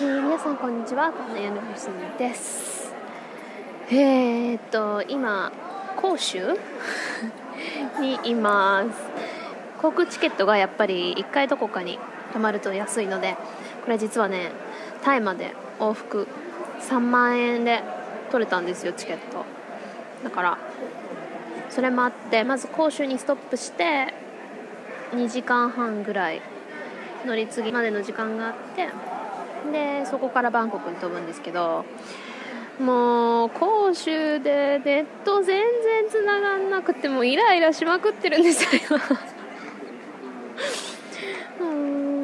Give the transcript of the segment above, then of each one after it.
えー、皆さんこんにちは、この屋根娘です。えー、っと、今、甲州？にいます。航空チケットがやっぱり1回どこかに泊まると安いので、これ実はね、タイまで往復3万円で取れたんですよ、チケット。だから、それもあって、まず甲州にストップして、2時間半ぐらい乗り継ぎまでの時間があってでそこからバンコクに飛ぶんですけどもう杭州でネット全然つながんなくてもうイライラしまくってるんですよ今。うーん。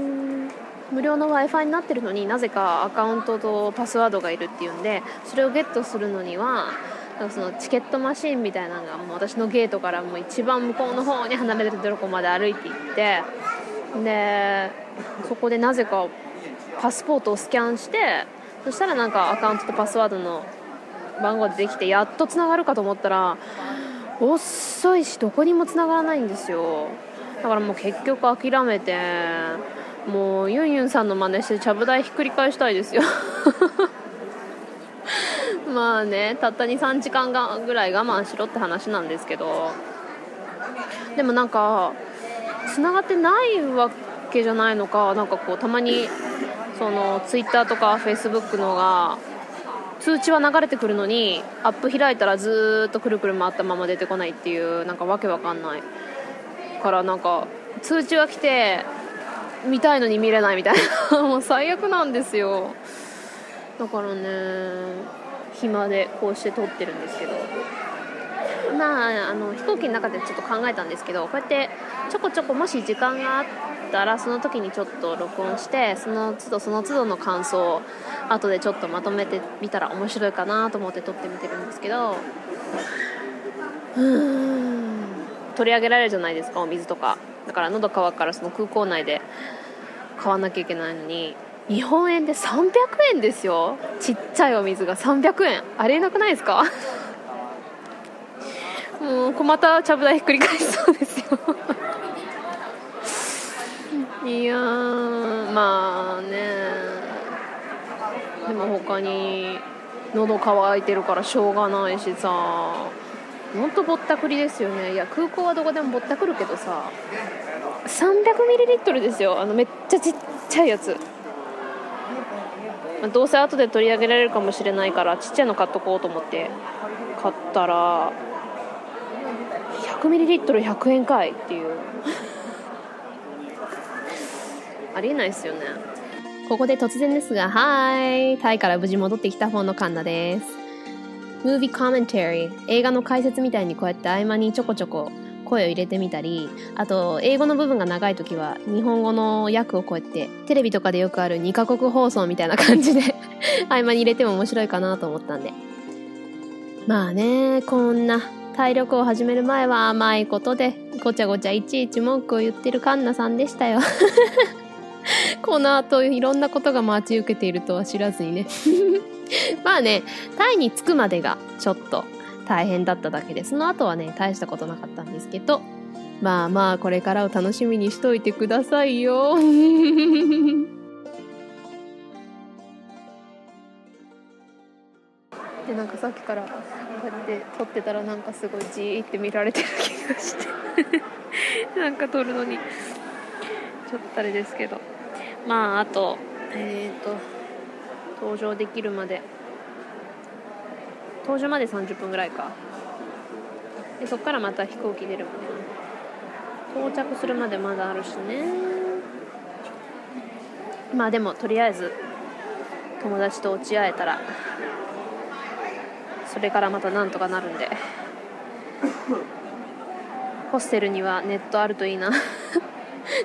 無料の w i f i になってるのになぜかアカウントとパスワードがいるっていうんでそれをゲットするのにはなんかそのチケットマシーンみたいなのがもう私のゲートからもう一番向こうの方に離れてるとこまで歩いて行ってでそこでなぜかパスポートをスキャンしてそしたらなんかアカウントとパスワードの番号でできてやっとつながるかと思ったら遅いしどこにもつながらないんですよ。だからもう結局諦めてもうユンユンさんの真似してちゃぶ台ひっくり返したいですよ。まあねたった23時間がぐらい我慢しろって話なんですけど。でもなんかつながってないわけじゃないのかなかこうたまにそのツイッターとかフェイスブックのが通知は流れてくるのにアップ開いたらずっとくるくる回ったまま出てこないっていうなんかわけわかんない。からなんか通知は来て見たいのに見れないみたいな。もう最悪なんですよ。だからね暇でこうして撮ってるんですけど。まああの飛行機の中でちょっと考えたんですけどこうやってちょこちょこもし時間があったらその時にちょっと録音してその都度その都度の感想を後でちょっとまとめてみたら面白いかなと思って撮ってみてるんですけどうん取り上げられるじゃないですかお水とか。だから喉乾くからその空港内で買わなきゃいけないのに日本円で300円ですよ。ちっちゃいお水が300円。ありえなくないですか？もうまたちゃぶ台ひっくり返しそうですよ。いやまあね。でも他に喉乾いてるからしょうがないしさ。ほんとぼったくりですよね。いや空港はどこでもぼったくるけどさ。300ml ですよ。あのめっちゃちっちゃいやつ。どうせ後で取り上げられるかもしれないからちっちゃいの買っとこうと思って買ったら 100ml100 円かいっていう。ありえないですよね。ここで突然ですがはい。タイから無事戻ってきた方のカンナです。ムービーコメンタリー映画の解説みたいにこうやって合間にちょこちょこ声を入れてみたりあと英語の部分が長い時は日本語の訳をこうやってテレビとかでよくある2カ国放送みたいな感じで 合間に入れても面白いかなと思ったんで。まあねこんな体力を始める前は甘いことでごちゃごちゃいちいち文句を言ってるカンナさんでしたよ。この後いろんなことが待ち受けているとは知らずにね。まあねタイに着くまでがちょっと大変だっただけでその後はね大したことなかったんですけどまあまあこれからを楽しみにしといてくださいよ。でなんかさっきからこうやって撮ってたらなんかすごいじーって見られてる気がして。なんか撮るのにちょっとあれですけど。まああとえっ、と登場できるまで。登場まで30分ぐらいか。でそっからまた飛行機出るまで。到着するまでまだあるしね。まあでもとりあえず友達と落ち合えたらそれからまたなんとかなるんで。ホステルにはネットあるといいな。っ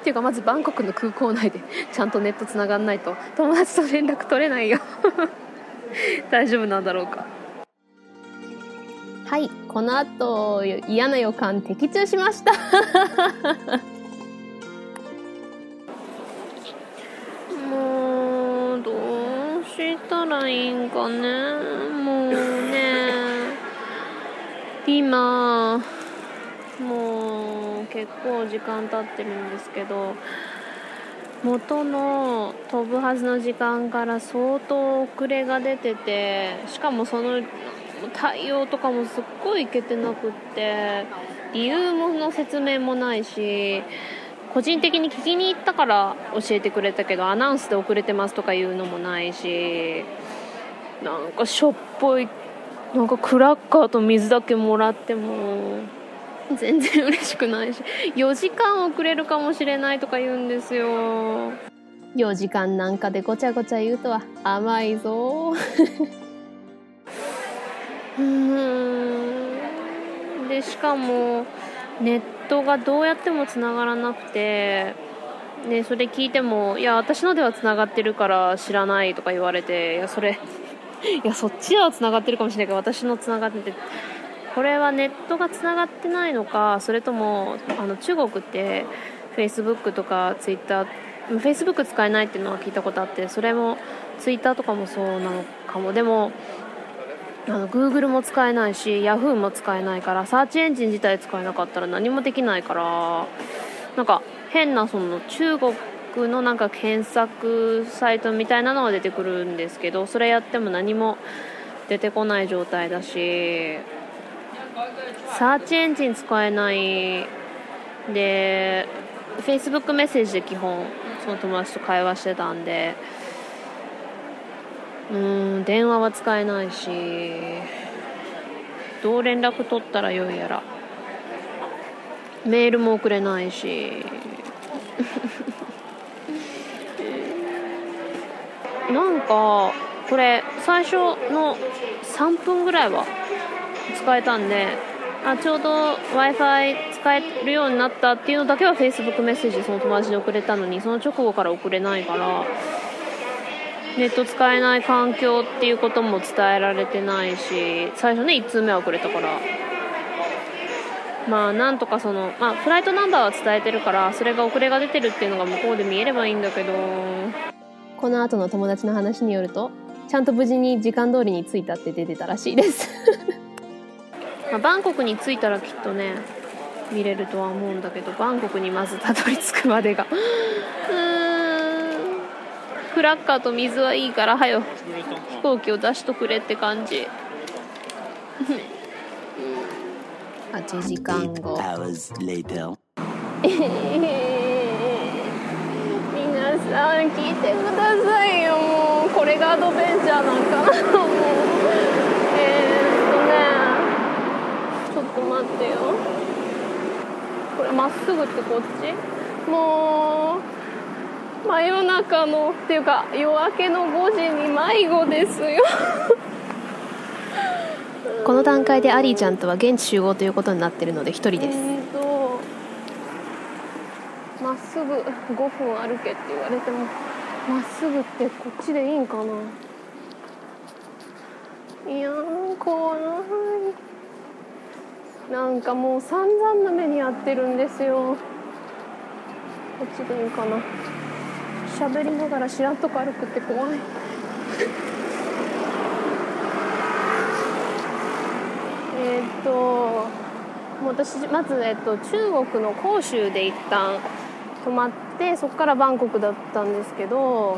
ていうかまずバンコクの空港内で ちゃんとネットつながんないと。友達と連絡取れないよ。大丈夫なんだろうか。はいこの後嫌な予感的中しました。もうどうしたらいいんかね。もうね今もう結構時間経ってるんですけど元の飛ぶはずの時間から相当遅れが出ててしかもその対応とかもすっごいいけてなくって理由もの説明もないし個人的に聞きに行ったから教えてくれたけどアナウンスで遅れてますとかいうのもないしなんかしょっぽいなんかクラッカーと水だけもらっても。全然嬉しくないし。4時間遅れるかもしれないとか言うんですよ。4時間なんかでごちゃごちゃ言うとは甘いぞ。うーん。でしかもネットがどうやってもつながらなくて。ね、それ聞いても「いや私のではつながってるから知らない」とか言われて「いやそれいやそっちはつながってるかもしれないけど私のつながっててこれはネットがつながってないのかそれともあの中国ってフェイスブックとかツイッターフェイスブック使えないっていうのは聞いたことあってそれもツイッターとかもそうなのかも。でもあの Google も使えないし Yahoo も使えないからサーチエンジン自体使えなかったら何もできないからなんか変なその中国のなんか検索サイトみたいなのが出てくるんですけどそれやっても何も出てこない状態だしサーチエンジン使えない。で Facebook メッセージで基本その友達と会話してたんでうん電話は使えないしどう連絡取ったらよいやら。メールも送れないし。なんかこれ最初の3分ぐらいは使えたんであちょうど w i f i 使えるようになったっていうのだけは Facebook メッセージその友達に送れたのにその直後から送れないからネット使えない環境っていうことも伝えられてないし最初ね1通目は遅れたから。まあなんとかその、まあ、フライトナンバーは伝えてるからそれが遅れが出てるっていうのが向こうで見えればいいんだけど。この後の友達の話によるとちゃんと無事に時間通りに着いたって出てたらしいです。まあ、バンコクに着いたらきっとね見れるとは思うんだけどバンコクにまずたどり着くまでが。うーん。クラッカーと水はいいからはよ飛行機を出しとくれって感じ。8時間後。Hours later. 聞いてくださいよもうこれがアドベンチャーなんかなもうえー、っとねちょっと待ってよ。これまっすぐってこっち？もう真夜中のっていうか夜明けの5時に迷子ですよ。この段階でアリーちゃんとは現地集合ということになってるので1人です。えーすぐ5分歩けって言われてもまっすぐってこっちでいいんかな？いやー怖い。なんかもう散々な目に遭ってるんですよ。こっちでいいかな？喋りながら知らんとこ歩くって怖い。えっと私まず、えっと、中国の広州で一旦泊まってそこからバンコクだったんですけど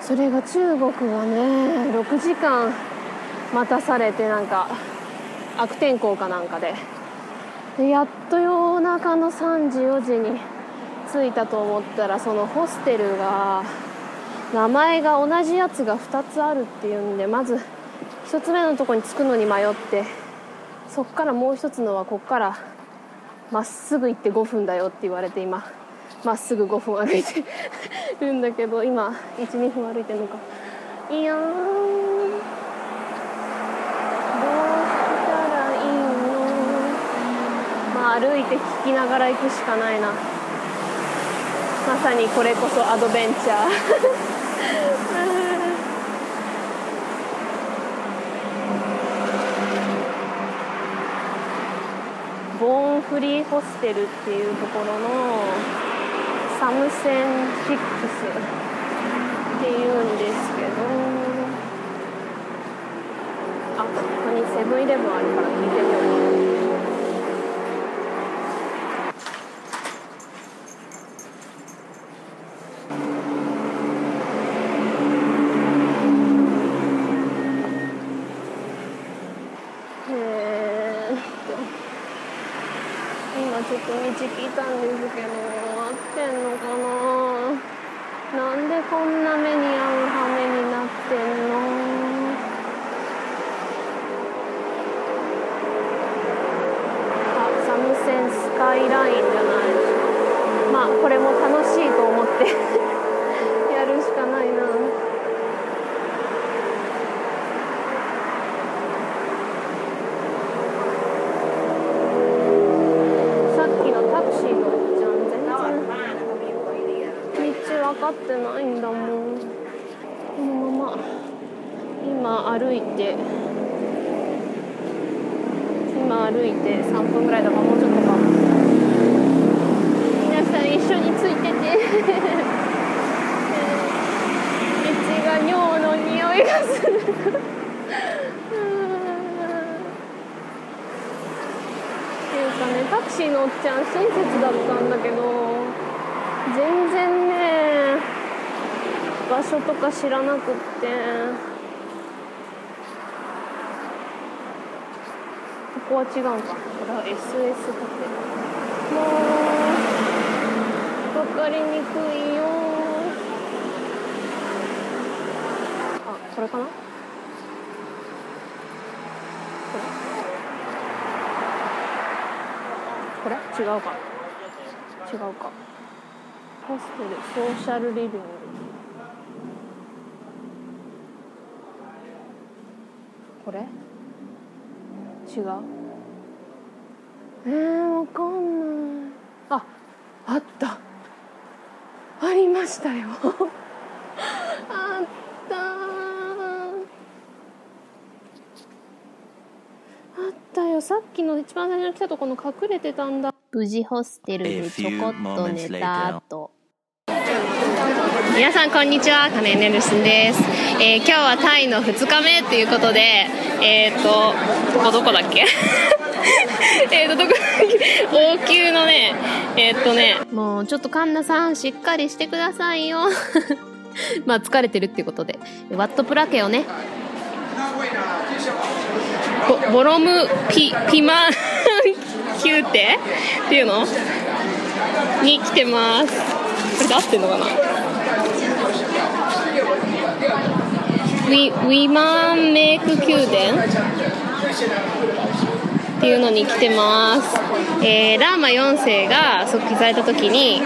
それが中国がね6時間待たされてなんか悪天候かなんかで。でやっと夜中の3時4時に着いたと思ったらそのホステルが名前が同じやつが2つあるっていうんでまず1つ目のとこに着くのに迷ってそっからもう1つのはこっからまっすぐ行って5分だよって言われて今まっすぐ5分歩いて るんだけど今12分歩いてるのか。いやー。どうしたらいいの？まあ歩いて聞きながら行くしかないな。まさにこれこそアドベンチャー ボーンフリーホステルっていうところのサムセンシックスっていうんですけどあここにセブンイレブンあるから聞いてみよう聞いたんですけど合ってんのかななんでこんな目に遭う羽目になってんのあサムセンスカイラインじゃないですかまあこれも楽しいと思ってやるしかないなさっきのタクシーのおっちゃん全然道分かってないんだもんこのまま今歩いて今歩いて3分ぐらいだからもうちょっとか皆さん一緒についてて道が尿の匂いがするっていうかねタクシーのおっちゃん親切だったんだけど全然ね場所とか知らなくって。ここは違うんか。これは SS ホテル。もう分かりにくいよ。あこれかなこれこれ違うか。違うか。ホステルソーシャルリビング。これ？違う？えー、わかんない。ああった。ありましたよ。あったあったよ。さっきの一番最初に来たとこの隠れてたんだ。無事ホステルでちょこっと寝た後。皆さんこんにちは金井ねるすんです、えー今日はタイの2日目ということでえっ、とここどこだっけ？えっとどこだっけ？王宮のねえっ、とねもうちょっとカンナさんしっかりしてくださいよ。まあ疲れてるっていうことでワットプラ家をねボボロムピピマ宮廷っていうのに来てます。これで合ってんのかな？ウィウィマンメイク宮殿っていうのに来てます、えーラーマ4世が即位された時に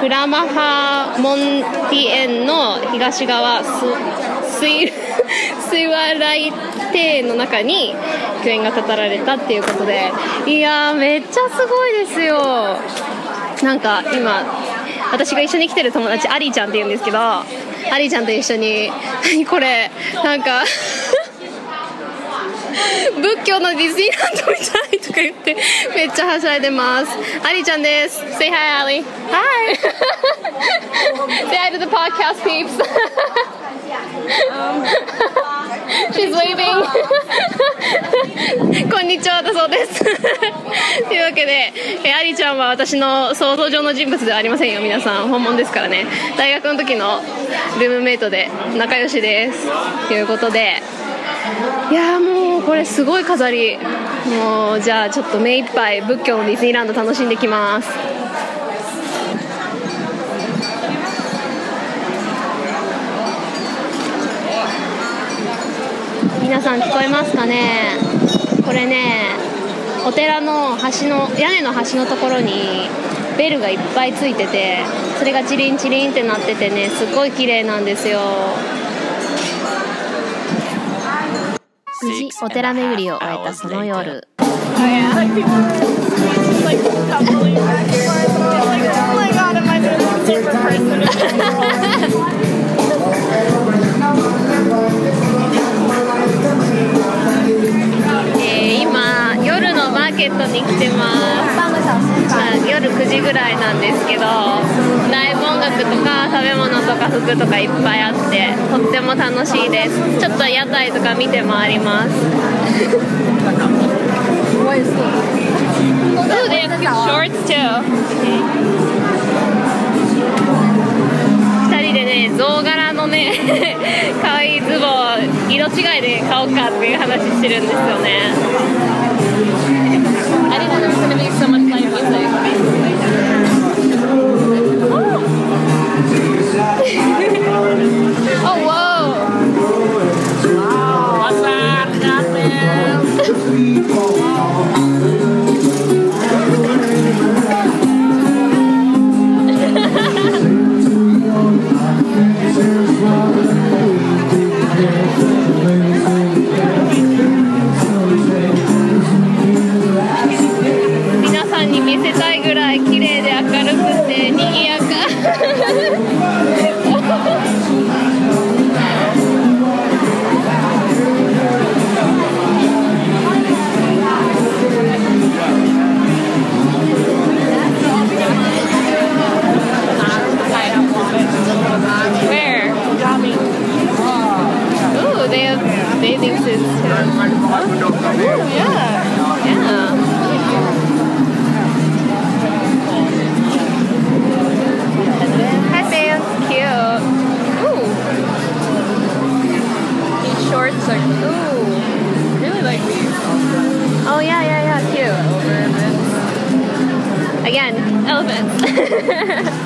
フラマハモンティエンの東側ススイスイワライ邸の中に宮殿が建たられたっていうことでいやーめっちゃすごいですよ。なんか今私が一緒に来てる友達アリーちゃんって言うんですけどアリーちゃんと一緒に何 これなんか仏教のディズニーランドみたいとか言ってめっちゃはしゃいでます。アリちゃんです。Say hi Ali. Hi. Say hi to the podcast peeps. She's leaving こんにちはだそうです。というわけでえアリちゃんは私の想像上の人物ではありませんよ皆さん。本物ですからね。大学の時のルームメイトで仲良しです。ということで。いやーもうこれすごい飾り。もうじゃあちょっと目いっぱい仏教のディズニーランド楽しんできます。皆さん聞こえますかね？これねお寺の橋の屋根の橋のところにベルがいっぱいついててそれがチリンチリンってなっててねすごい綺麗なんですよ。無事お寺巡りを終えたその夜。えー今夜のマーケットに来てます、夜9時ぐらいなんですけどライブ音楽とか食べ物とか服とかいっぱいあってとっても楽しいです。ちょっと屋台とか見て回ります。Ooh, they have cute shorts too. 二人でね象柄のね 可愛いズボン色違いで買おうかっていう話してるんですよね oh, wow. like these also. Oh yeah, yeah, yeah, cute. Again, elephants.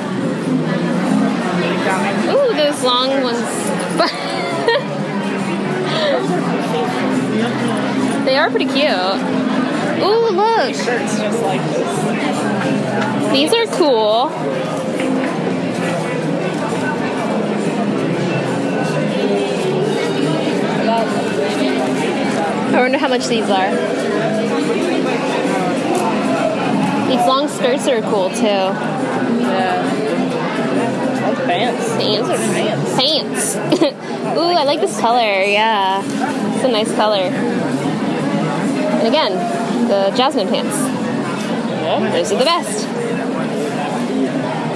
Ooh, those long ones. they are pretty cute. Ooh, look. These are cool. Thank you. I wonder how much these are. These long skirts are cool too. Yeah. Like pants. Pants. Those are pants. Pants. Ooh, I like this color. Yeah, it's a nice color. And again, the jasmine pants. Yeah. Those are the best.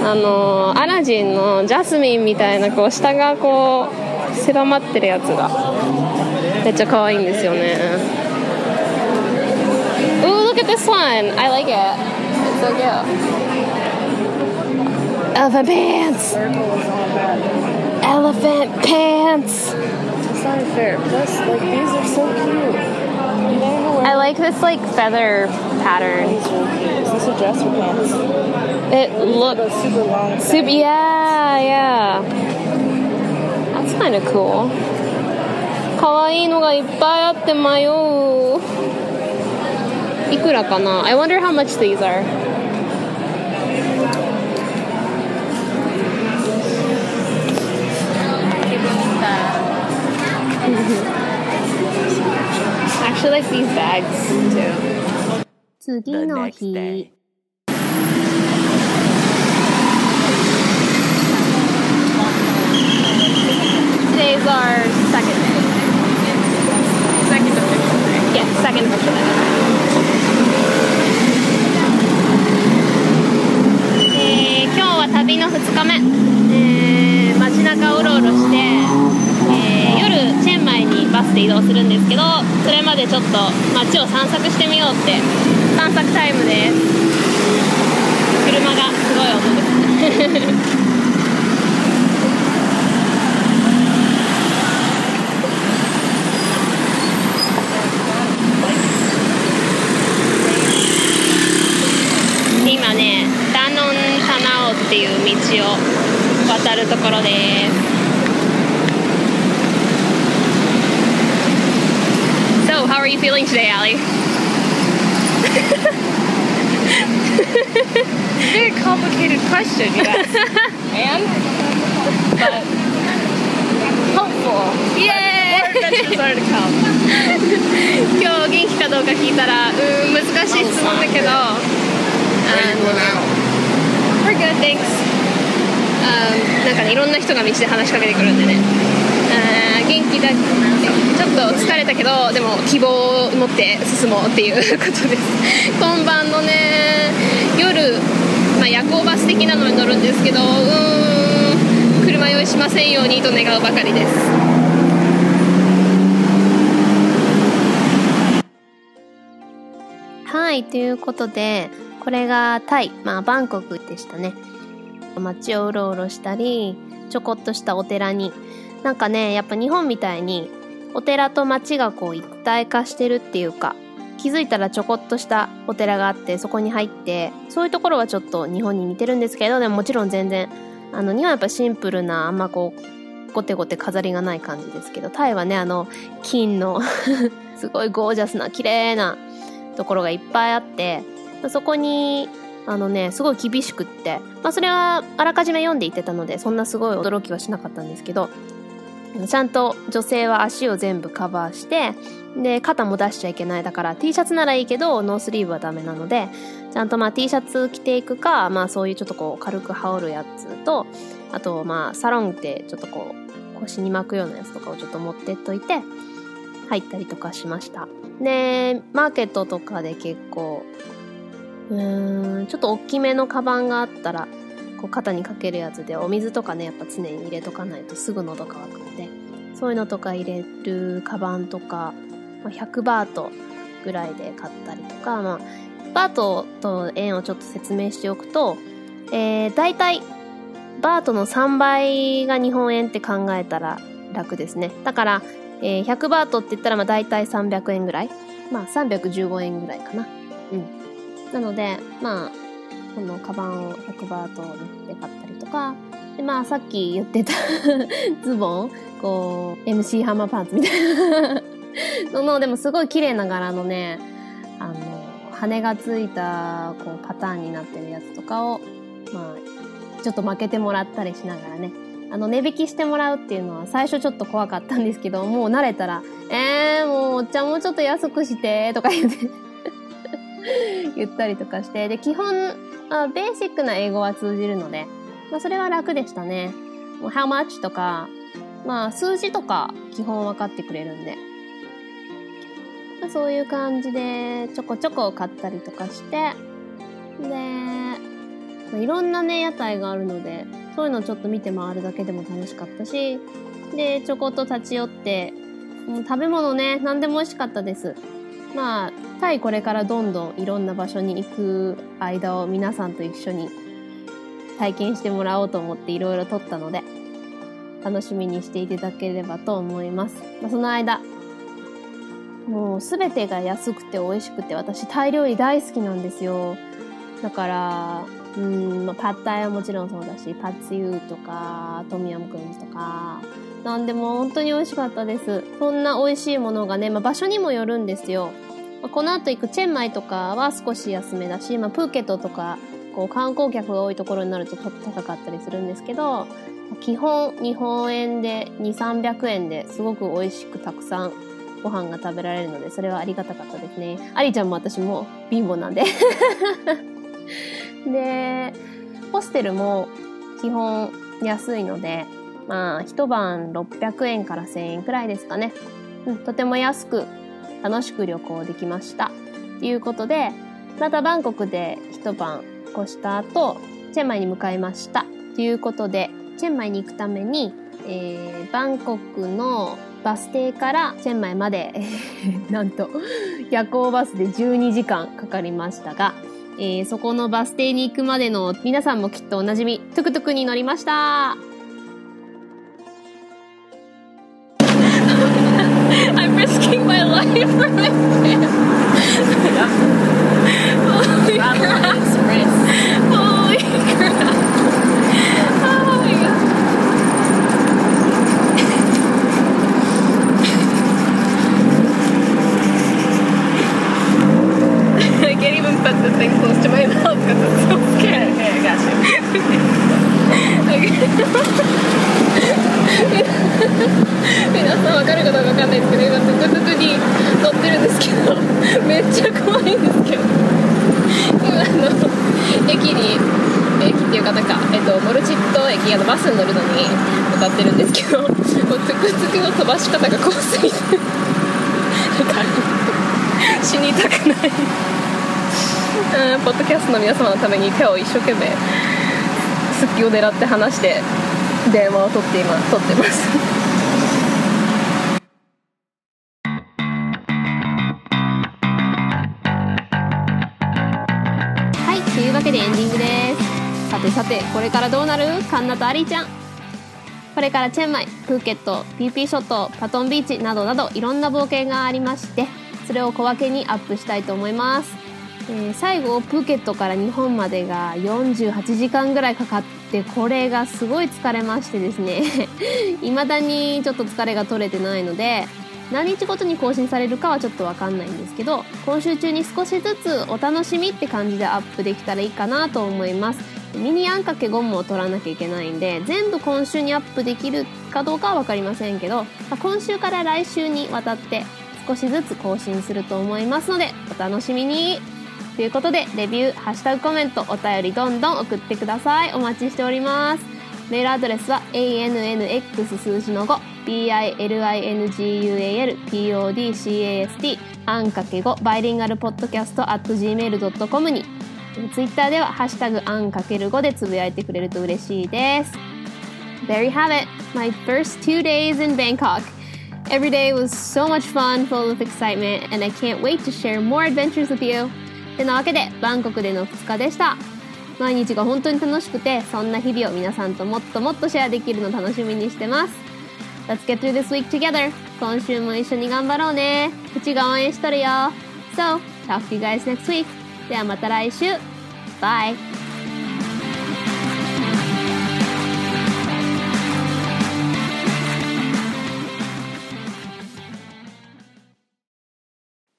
あのアラジンのジャスミンみたいなこう下がこう狭まってるやつが めっちゃ可愛いんですよね Ooh, look at this one! I like it. It's so cute. Elephant pants! Circle is all bad. Elephant pants! It's not fair. Plus, like, these are so cute. You never wear I like this like feather pattern. these really cute. Is this a dress or pants? It look Those super long. super yeah, yeah. That's kind of cool. 可愛いのがいっぱいあって迷う。いくらかな I wonder how much these are. Actually like these bags too. 次の日。 Today's our second official day. えー今日は旅の2日目、えー街中をうろうろして、えー夜チェンマイにバスで移動するんですけどそれまでちょっと街を散策してみようって散策タイムです車がすごい音ですねいう道を渡るところです So, how are you feeling today, Allie? Very complicated question, you ask. and? But hopeful. More adventures are to come. 今日元気かどうか聞いたらうーん難しい質問だけどあの We're good, thanks. あーなんかねいろんな人が道で話しかけてくるんでね。あ元気だちょっと疲れたけどでも希望を持って進もうっていう ことです。今晩のね夜、まあ、夜行バス的なのに乗るんですけどうん車用意しませんようにと願うばかりです。はい、ということで、これがタイ、まあバンコクでしたね。街をうろうろしたり、ちょこっとしたお寺に。なんかね、やっぱ日本みたいに、お寺と街がこう一体化してるっていうか、気づいたらちょこっとしたお寺があって、そこに入って、そういうところはちょっと日本に似てるんですけど、でももちろん全然、あの、日本はやっぱシンプルな、あんまこう、ゴテゴテ飾りがない感じですけど、タイはね、あの、金の、すごいゴージャスな、綺麗な、ところがいっぱいあって、そこに、あのね、すごい厳しくって、まあそれはあらかじめ読んでいってたので、そんなすごい驚きはしなかったんですけど、ちゃんと女性は足を全部カバーして、で、肩も出しちゃいけない。だから T シャツならいいけど、ノースリーブはダメなので、ちゃんとまあ T シャツ着ていくか、まあそういうちょっとこう軽く羽織るやつと、あとまあサロンってちょっとこう腰に巻くようなやつとかをちょっと持ってっといて、入ったりとかしました。で、マーケットとかで結構、うん、ちょっと大きめのカバンがあったら、こう肩にかけるやつで、お水とかね、やっぱ常に入れとかないとすぐ喉乾くので、そういうのとか入れるカバンとか、まあ、100バートぐらいで買ったりとか、まあ、バートと円をちょっと説明しておくと、えー、大体、バートの3倍が日本円って考えたら楽ですね。だから、えー100バートって言ったらまあ大体300円ぐらい。まあ315円ぐらいかな。うん。なので、まあ、このカバンを100バートで買ったりとか、で、まあさっき言ってた ズボン、こう、MC ハンマーパンツみたいなのの、でもすごい綺麗な柄のね、あの、羽がついた、こう、パターンになってるやつとかを、まあ、ちょっと負けてもらったりしながらね、あの、値引きしてもらうっていうのは最初ちょっと怖かったんですけど、もう慣れたら、えー、もう、おっちゃんもうちょっと安くして、とか言って 言ったりとかして、で、基本、あベーシックな英語は通じるので、まあ、それは楽でしたね。もう how much とか、まあ、数字とか基本分かってくれるんで。まあ、そういう感じで、ちょこちょこ買ったりとかして、で、まあ、いろんなね、屋台があるので、そういうのちょっと見て回るだけでも楽しかったし、で、ちょこっと立ち寄って、もう食べ物ね、何でも美味しかったです。まあ、タイこれからどんどんいろんな場所に行く間を皆さんと一緒に体験してもらおうと思っていろいろ撮ったので、楽しみにしていただければと思います。まあ、その間、もうすべてが安くて美味しくて、私タイ料理大好きなんですよ。だから、うん、ま、パッタイはもちろんそうだし、パッツユーとか、トミヤムクンズとか、なんでも本当に美味しかったです。そんな美味しいものがね、まあ、場所にもよるんですよ。まあ、この後行くチェンマイとかは少し安めだし、まあ、プーケットとか、こう観光客が多いところになると高かったりするんですけど、基本日本円で2、300円ですごく美味しくたくさんご飯が食べられるので、それはありがたかったですね。ありちゃんも私も貧乏なんで で、ホステルも基本安いので、まあ、一晩600円から1000円くらいですかね。うん、とても安く楽しく旅行できました。ということで、またバンコクで一晩越した後、チェンマイに向かいました。ということで、チェンマイに行くために、えー、バンコクのバス停からチェンマイまで なんと夜行バスで12時間かかりましたが、えー、そこのバス停に行くまでの皆さんもきっとおなじみ、トゥクトゥクに乗りました。Risking my life for my friend. Holy crap. Holy crap. Oh my god. I can't even put the thing close to my mouth because it's 皆さんわかるかどうかわかんないですけど今トゥクトゥクに乗ってるんですけどめっちゃ怖いんですけど。今あの駅に駅っていうかなんか、えっと、モルチット駅あのバスに乗るのに向かってるんですけどもうトゥクトゥクの飛ばし方が怖すぎて死にたくない。うんポッドキャストの皆様のために手を一生懸命隙を狙って話して電話を取って今取ってます。てさてこれからどうなる？カンナとアリーちゃん。これからチェンマイ、プーケット、PP 諸島、パトンビーチなどなどいろんな冒険がありましてそれを小分けにアップしたいと思います。えー、最後プーケットから日本までが48時間ぐらいかかってこれがすごい疲れましてですね。未だにちょっと疲れが取れてないので何日ごとに更新されるかはちょっとわかんないんですけど今週中に少しずつお楽しみって感じでアップできたらいいかなと思います。ミニあんかけゴムを取らなきゃいけないんで全部今週にアップできるかどうかは分かりませんけど今週から来週にわたって少しずつ更新すると思いますのでお楽しみにということで、レビュー、ハッシュタグコメント、お便りどんどん送ってください。お待ちしております。メールアドレスは ANNX 数字の5、BILINGUAL PODCAST あんかけ5バイリンガルポッドキャスト at gmail.com にツイッターではハッシュタグあんかける5でつぶやいてくれると嬉しいです。There you have it, my first two days in Bangkok. Every day was so much fun, full of excitement, and I can't wait to share more adventures with you. てなわけでバンコクでの2日でした毎日が本当に楽しくてそんな日々を皆さんともっともっとシェアできるの楽しみにしてます Let's get through this week together 今週も一緒に頑張ろうね口が応援しとるよ So, talk to you guys next week ではまた来週 Bye!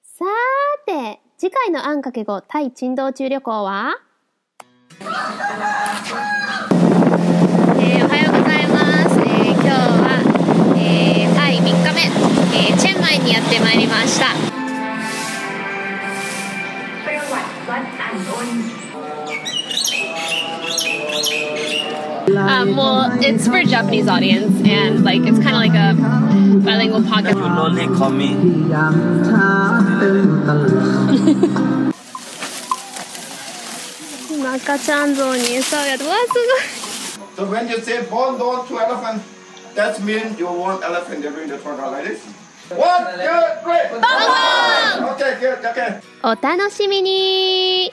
さーて、次回のあんかけ語タイ珍道中旅行は？えーおはようございます。えー今日は、えータイ3日目、えーチェンマイにやってまいりました。Um, well, it's for a Japanese audience, and like it's kind of like a bilingual podcast. You lonely call me 今赤ちゃん像に餌をやって、わあす So when you say bone down to elephant, that means you want elephant during the tour like this. One, two, three. Okay, good, okay. ごいお楽しみに